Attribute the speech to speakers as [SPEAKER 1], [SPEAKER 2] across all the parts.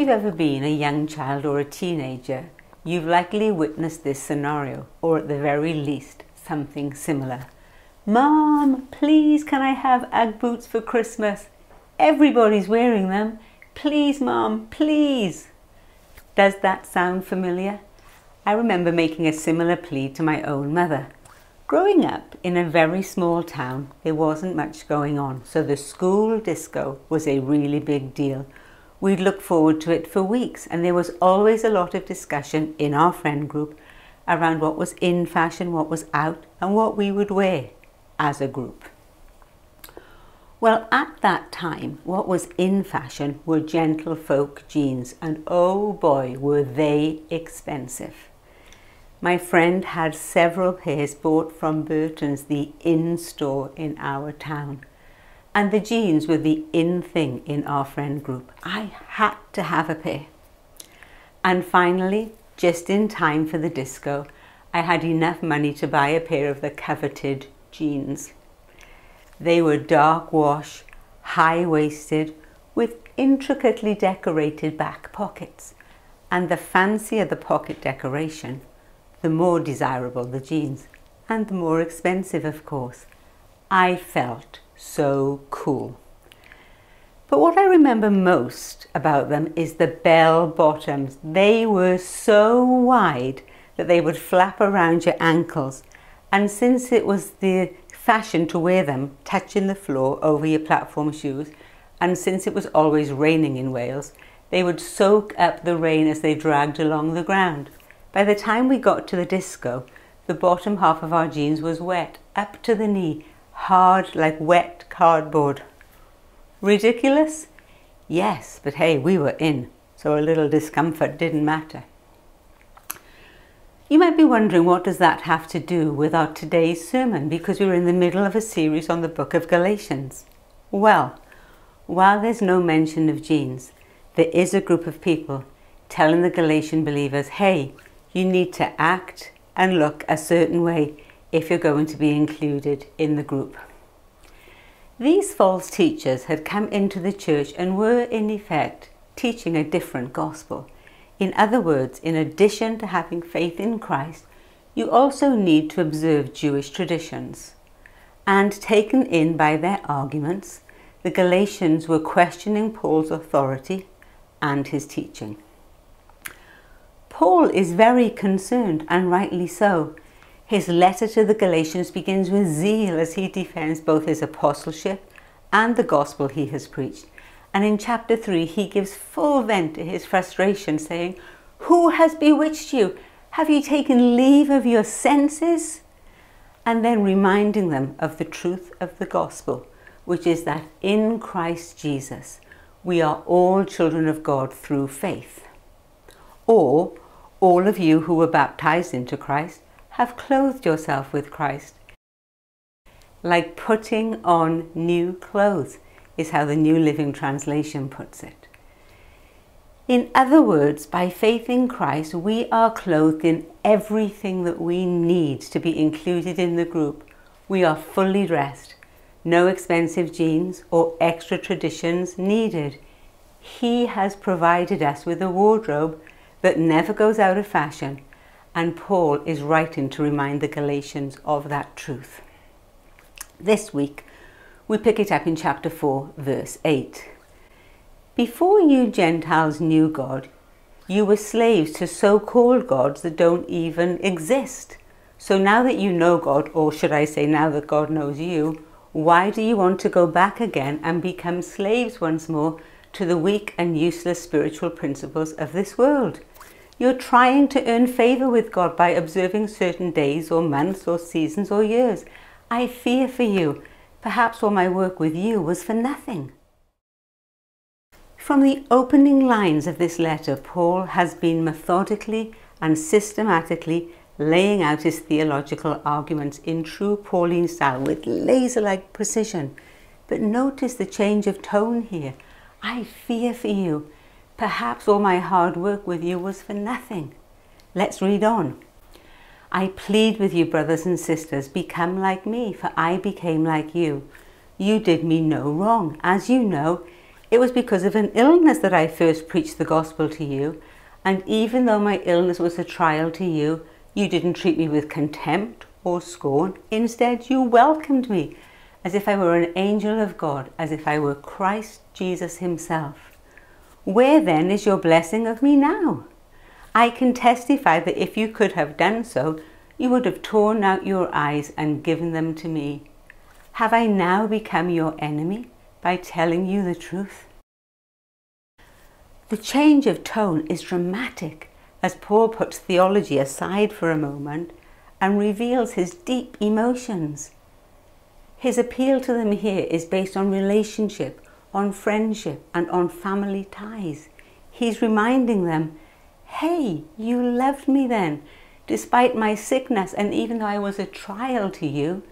[SPEAKER 1] you've ever been a young child or a teenager, you've likely witnessed this scenario, or at the very least, something similar. Mom, please can I have Ugg boots for Christmas? Everybody's wearing them. Please, Mom, please. Does that sound familiar? I remember making a similar plea to my own mother. Growing up in a very small town, there wasn't much going on, so the school disco was a really big deal. We'd look forward to it for weeks, and there was always a lot of discussion in our friend group around what was in fashion, what was out, and what we would wear as a group. Well, at that time, what was in fashion were gentlefolk jeans, and oh boy, were they expensive. My friend had several pairs bought from Burton's, the in store in our town. And the jeans were the in thing in our friend group. I had to have a pair. And finally, just in time for the disco, I had enough money to buy a pair of the coveted jeans. They were dark wash, high waisted, with intricately decorated back pockets. And the fancier the pocket decoration, the more desirable the jeans, and the more expensive, of course. I felt so cool. But what I remember most about them is the bell bottoms. They were so wide that they would flap around your ankles. And since it was the fashion to wear them touching the floor over your platform shoes, and since it was always raining in Wales, they would soak up the rain as they dragged along the ground. By the time we got to the disco, the bottom half of our jeans was wet up to the knee, hard like wet cardboard. Ridiculous? Yes, but hey, we were in, so a little discomfort didn't matter. You might be wondering what does that have to do with our today's sermon because we're in the middle of a series on the book of Galatians. Well, while there's no mention of jeans, there is a group of people telling the Galatian believers, hey, you need to act and look a certain way if you're going to be included in the group. These false teachers had come into the church and were, in effect, teaching a different gospel. In other words, in addition to having faith in Christ, you also need to observe Jewish traditions. And taken in by their arguments, the Galatians were questioning Paul's authority and his teaching. Paul is very concerned, and rightly so. His letter to the Galatians begins with zeal as he defends both his apostleship and the gospel he has preached. And in chapter 3, he gives full vent to his frustration, saying, Who has bewitched you? Have you taken leave of your senses? And then reminding them of the truth of the gospel, which is that in Christ Jesus, we are all children of God through faith. Or all of you who were baptized into Christ have clothed yourself with Christ. Like putting on new clothes is how the New Living Translation puts it. In other words, by faith in Christ, we are clothed in everything that we need to be included in the group. We are fully dressed, no expensive jeans or extra traditions needed. He has provided us with a wardrobe that never goes out of fashion, and Paul is writing to remind the Galatians of that truth. This week, we pick it up in chapter 4, verse 8. Before you Gentiles knew God, you were slaves to so called gods that don't even exist. So now that you know God, or should I say, now that God knows you, why do you want to go back again and become slaves once more to the weak and useless spiritual principles of this world? You're trying to earn favor with God by observing certain days or months or seasons or years. I fear for you. Perhaps all my work with you was for nothing. From the opening lines of this letter, Paul has been methodically and systematically laying out his theological arguments in true Pauline style with laser like precision. But notice the change of tone here. I fear for you. Perhaps all my hard work with you was for nothing. Let's read on. I plead with you, brothers and sisters, become like me, for I became like you. You did me no wrong. As you know, It was because of an illness that I first preached the gospel to you, and even though my illness was a trial to you, you didn't treat me with contempt or scorn. Instead, you welcomed me as if I were an angel of God, as if I were Christ Jesus Himself. Where then is your blessing of me now? I can testify that if you could have done so, you would have torn out your eyes and given them to me. Have I now become your enemy by telling you the truth? The change of tone is dramatic as Paul puts theology aside for a moment and reveals his deep emotions. His appeal to them here is based on relationship, on friendship, and on family ties. He's reminding them, hey, you loved me then, despite my sickness, and even though I was a trial to you,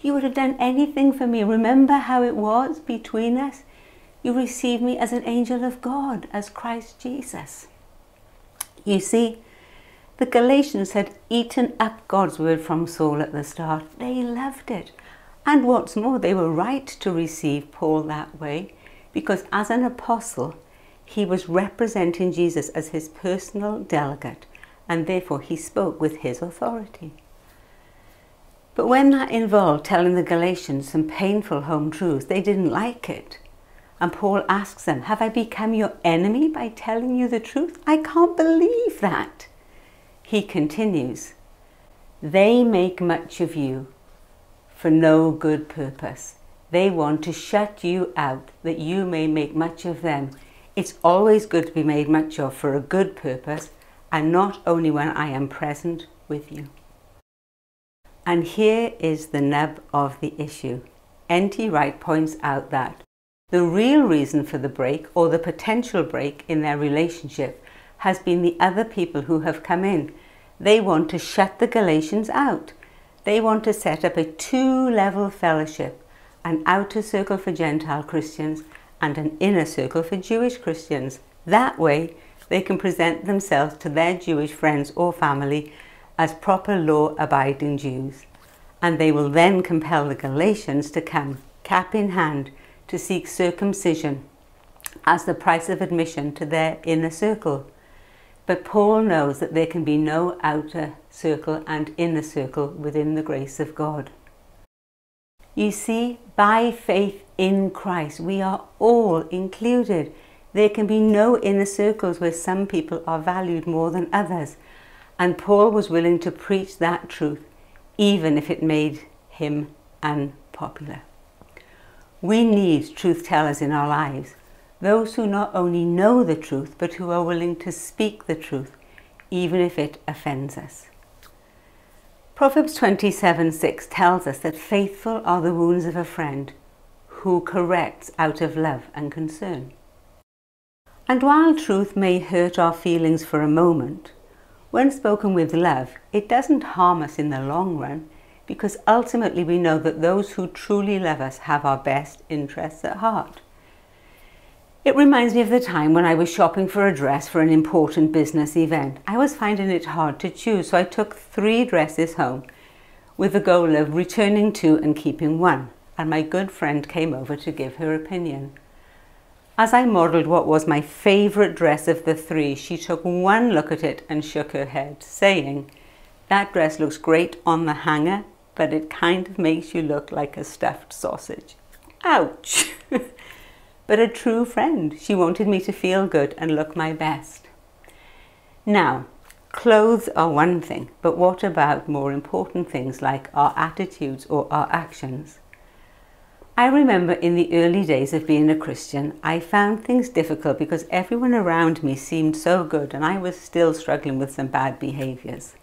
[SPEAKER 1] you would have done anything for me. Remember how it was between us? You received me as an angel of God, as Christ Jesus. You see, the Galatians had eaten up God's word from Saul at the start. They loved it. And what's more, they were right to receive Paul that way because as an apostle, he was representing Jesus as his personal delegate and therefore he spoke with his authority. But when that involved telling the Galatians some painful home truths, they didn't like it. And Paul asks them, Have I become your enemy by telling you the truth? I can't believe that. He continues, They make much of you for no good purpose. They want to shut you out that you may make much of them. It's always good to be made much of for a good purpose and not only when I am present with you. And here is the nub of the issue. N.T. Wright points out that the real reason for the break or the potential break in their relationship has been the other people who have come in. They want to shut the Galatians out. They want to set up a two level fellowship an outer circle for Gentile Christians and an inner circle for Jewish Christians. That way, they can present themselves to their Jewish friends or family as proper law abiding Jews. And they will then compel the Galatians to come, cap in hand, to seek circumcision as the price of admission to their inner circle. But Paul knows that there can be no outer circle and inner circle within the grace of God. You see, by faith in Christ, we are all included. There can be no inner circles where some people are valued more than others. And Paul was willing to preach that truth, even if it made him unpopular. We need truth tellers in our lives, those who not only know the truth, but who are willing to speak the truth, even if it offends us. Proverbs 27 6 tells us that faithful are the wounds of a friend who corrects out of love and concern. And while truth may hurt our feelings for a moment, when spoken with love, it doesn't harm us in the long run because ultimately we know that those who truly love us have our best interests at heart. It reminds me of the time when I was shopping for a dress for an important business event. I was finding it hard to choose, so I took three dresses home with the goal of returning two and keeping one, and my good friend came over to give her opinion. As I modelled what was my favourite dress of the three, she took one look at it and shook her head, saying, That dress looks great on the hanger, but it kind of makes you look like a stuffed sausage. Ouch! but a true friend. She wanted me to feel good and look my best. Now, clothes are one thing, but what about more important things like our attitudes or our actions? I remember in the early days of being a Christian, I found things difficult because everyone around me seemed so good and I was still struggling with some bad behaviours.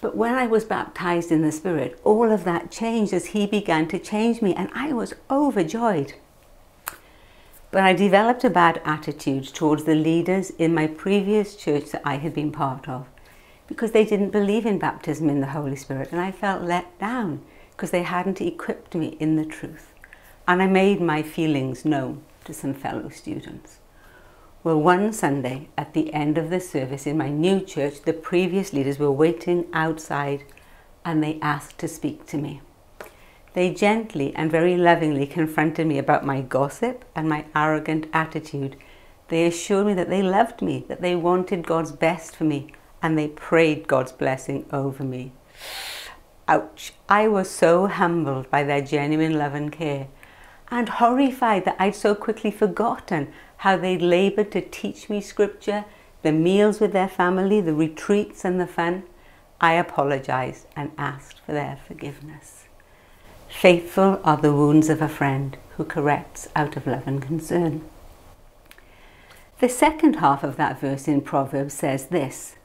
[SPEAKER 1] But when I was baptized in the Spirit, all of that changed as He began to change me and I was overjoyed. But I developed a bad attitude towards the leaders in my previous church that I had been part of because they didn't believe in baptism in the Holy Spirit and I felt let down because they hadn't equipped me in the truth. And I made my feelings known to some fellow students. Well, one Sunday at the end of the service in my new church, the previous leaders were waiting outside and they asked to speak to me. They gently and very lovingly confronted me about my gossip and my arrogant attitude. They assured me that they loved me, that they wanted God's best for me, and they prayed God's blessing over me. Ouch! I was so humbled by their genuine love and care, and horrified that I'd so quickly forgotten how they'd laboured to teach me scripture, the meals with their family, the retreats and the fun. I apologised and asked for their forgiveness. Faithful are the wounds of a friend who corrects out of love and concern. The second half of that verse in Proverbs says this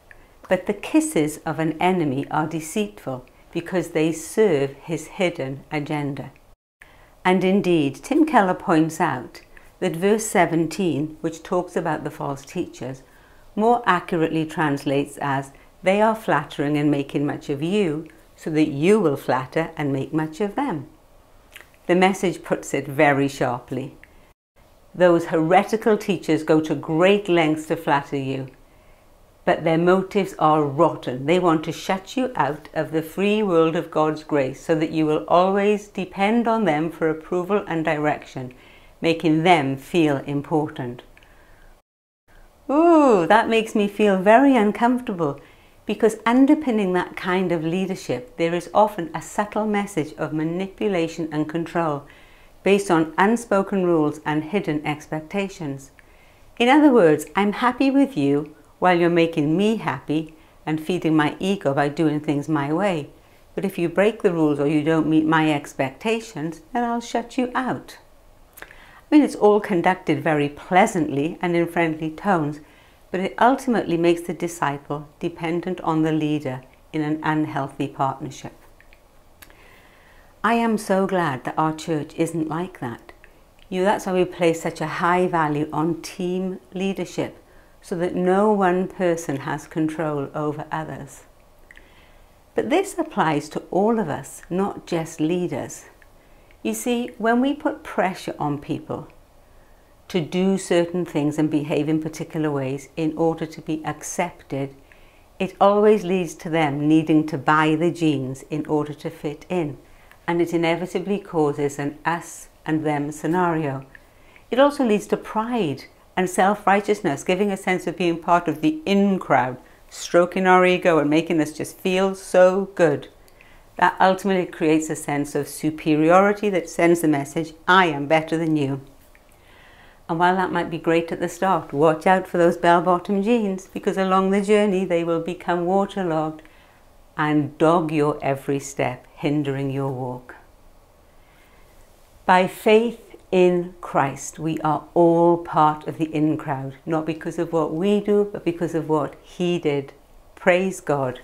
[SPEAKER 1] But the kisses of an enemy are deceitful because they serve his hidden agenda. And indeed, Tim Keller points out that verse 17, which talks about the false teachers, more accurately translates as they are flattering and making much of you so that you will flatter and make much of them. The message puts it very sharply. Those heretical teachers go to great lengths to flatter you, but their motives are rotten. They want to shut you out of the free world of God's grace so that you will always depend on them for approval and direction, making them feel important. Ooh, that makes me feel very uncomfortable because underpinning that kind of leadership, there is often a subtle message of manipulation and control based on unspoken rules and hidden expectations. In other words, I'm happy with you while you're making me happy and feeding my ego by doing things my way. But if you break the rules or you don't meet my expectations, then I'll shut you out. I mean, it's all conducted very pleasantly and in friendly tones, but it ultimately makes the disciple dependent on the leader in an unhealthy partnership. I am so glad that our church isn't like that. You that's why we place such a high value on team leadership, so that no one person has control over others. But this applies to all of us, not just leaders. You see, when we put pressure on people, to do certain things and behave in particular ways in order to be accepted, it always leads to them needing to buy the jeans in order to fit in. And it inevitably causes an us and them scenario. It also leads to pride and self-righteousness, giving a sense of being part of the in crowd, stroking our ego and making us just feel so good. That ultimately creates a sense of superiority that sends the message, I am better than you. And while that might be great at the start, watch out for those bell-bottom jeans because along the journey they will become waterlogged and dog your every step, hindering your walk. By faith in Christ, we are all part of the in crowd, not because of what we do, but because of what He did. Praise God.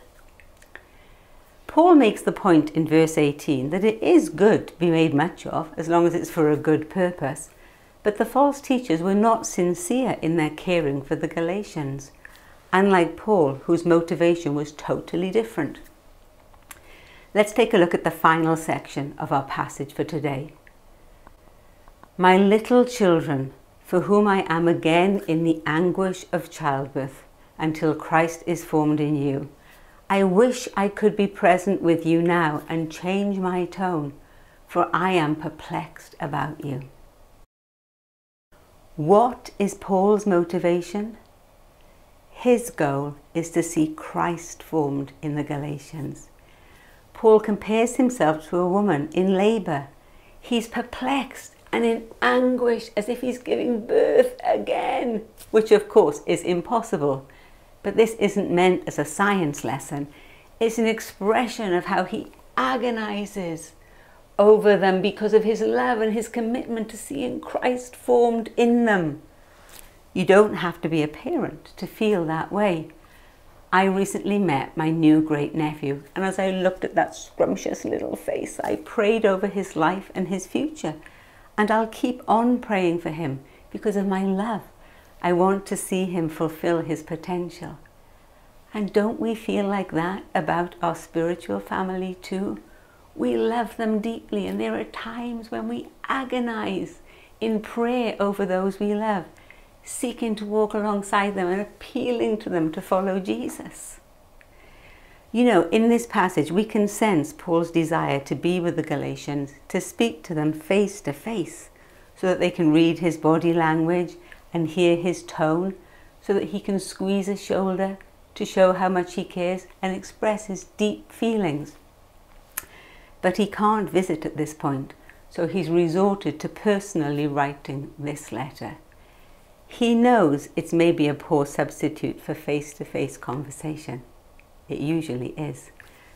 [SPEAKER 1] Paul makes the point in verse 18 that it is good to be made much of as long as it's for a good purpose. But the false teachers were not sincere in their caring for the Galatians, unlike Paul, whose motivation was totally different. Let's take a look at the final section of our passage for today. My little children, for whom I am again in the anguish of childbirth until Christ is formed in you, I wish I could be present with you now and change my tone, for I am perplexed about you. What is Paul's motivation? His goal is to see Christ formed in the Galatians. Paul compares himself to a woman in labour. He's perplexed and in anguish as if he's giving birth again, which of course is impossible. But this isn't meant as a science lesson. It's an expression of how he agonizes over them because of his love and his commitment to seeing Christ formed in them. You don't have to be a parent to feel that way. I recently met my new great nephew, and as I looked at that scrumptious little face, I prayed over his life and his future. And I'll keep on praying for him because of my love. I want to see him fulfill his potential. And don't we feel like that about our spiritual family too? We love them deeply, and there are times when we agonize in prayer over those we love, seeking to walk alongside them and appealing to them to follow Jesus. You know, in this passage, we can sense Paul's desire to be with the Galatians, to speak to them face to face, so that they can read his body language and hear his tone, so that he can squeeze a shoulder to show how much he cares and express his deep feelings. But he can't visit at this point, so he's resorted to personally writing this letter. He knows it's maybe a poor substitute for face to face conversation. It usually is.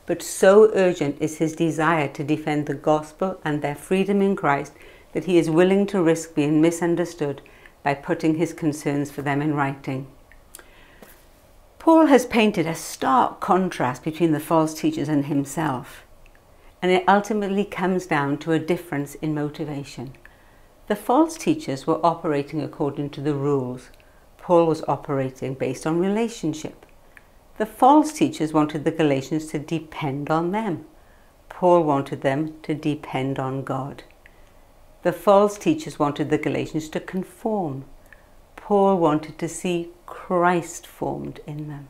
[SPEAKER 1] But so urgent is his desire to defend the gospel and their freedom in Christ that he is willing to risk being misunderstood by putting his concerns for them in writing. Paul has painted a stark contrast between the false teachers and himself, and it ultimately comes down to a difference in motivation. The false teachers were operating according to the rules. Paul was operating based on relationship. The false teachers wanted the Galatians to depend on them. Paul wanted them to depend on God. The false teachers wanted the Galatians to conform. Paul wanted to see Christ formed in them.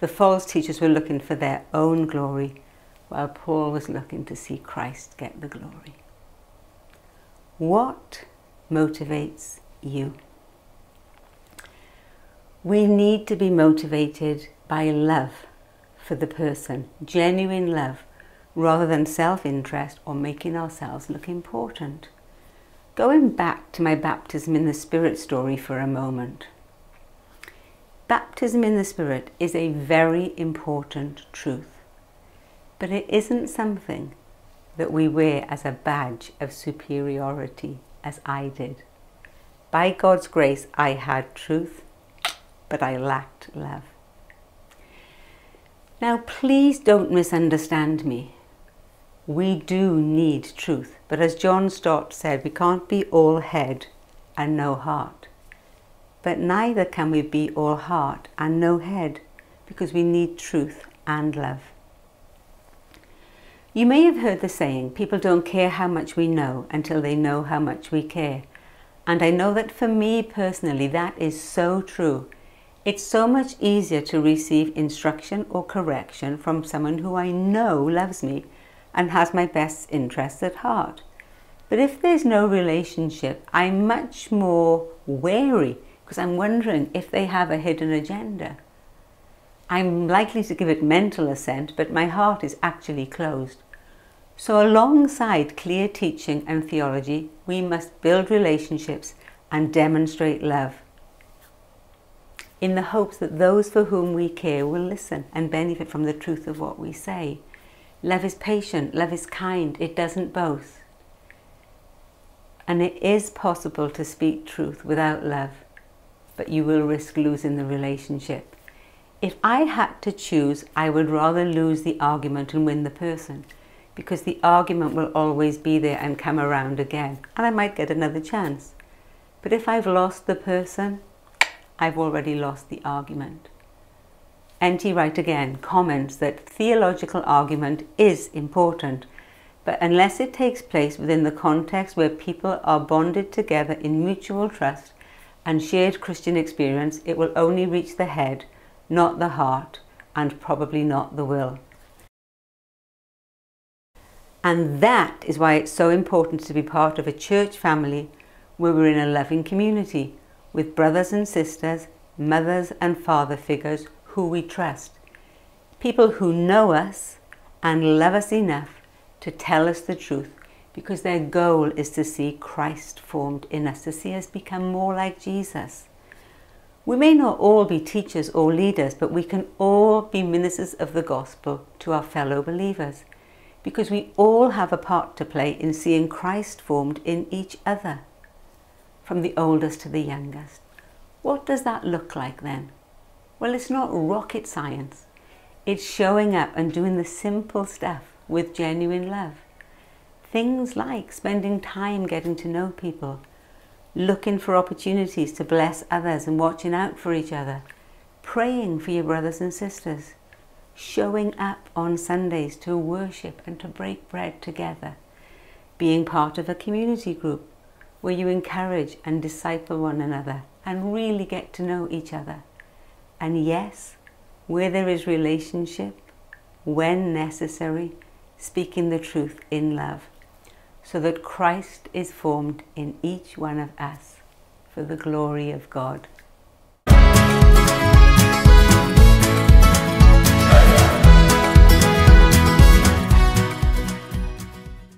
[SPEAKER 1] The false teachers were looking for their own glory, while Paul was looking to see Christ get the glory. What motivates you? We need to be motivated by love for the person, genuine love, rather than self interest or making ourselves look important. Going back to my baptism in the Spirit story for a moment. Baptism in the Spirit is a very important truth, but it isn't something that we wear as a badge of superiority, as I did. By God's grace, I had truth, but I lacked love. Now, please don't misunderstand me. We do need truth, but as John Stott said, we can't be all head and no heart. But neither can we be all heart and no head, because we need truth and love. You may have heard the saying, people don't care how much we know until they know how much we care. And I know that for me personally, that is so true. It's so much easier to receive instruction or correction from someone who I know loves me and has my best interests at heart. But if there's no relationship, I'm much more wary because I'm wondering if they have a hidden agenda. I'm likely to give it mental assent, but my heart is actually closed. So, alongside clear teaching and theology, we must build relationships and demonstrate love in the hopes that those for whom we care will listen and benefit from the truth of what we say. Love is patient, love is kind, it doesn't boast. And it is possible to speak truth without love, but you will risk losing the relationship. If I had to choose, I would rather lose the argument and win the person because the argument will always be there and come around again, and I might get another chance. But if I've lost the person, I've already lost the argument. N.T. Wright again comments that theological argument is important, but unless it takes place within the context where people are bonded together in mutual trust and shared Christian experience, it will only reach the head, not the heart, and probably not the will. And that is why it's so important to be part of a church family where we're in a loving community with brothers and sisters, mothers and father figures who we trust. People who know us and love us enough to tell us the truth because their goal is to see Christ formed in us, to see us become more like Jesus. We may not all be teachers or leaders, but we can all be ministers of the gospel to our fellow believers because we all have a part to play in seeing Christ formed in each other, from the oldest to the youngest. What does that look like then? Well, it's not rocket science. It's showing up and doing the simple stuff with genuine love. Things like spending time getting to know people, looking for opportunities to bless others and watching out for each other, praying for your brothers and sisters, showing up on Sundays to worship and to break bread together, being part of a community group where you encourage and disciple one another and really get to know each other. And yes, where there is relationship, when necessary, speaking the truth in love, so that Christ is formed in each one of us for the glory of God.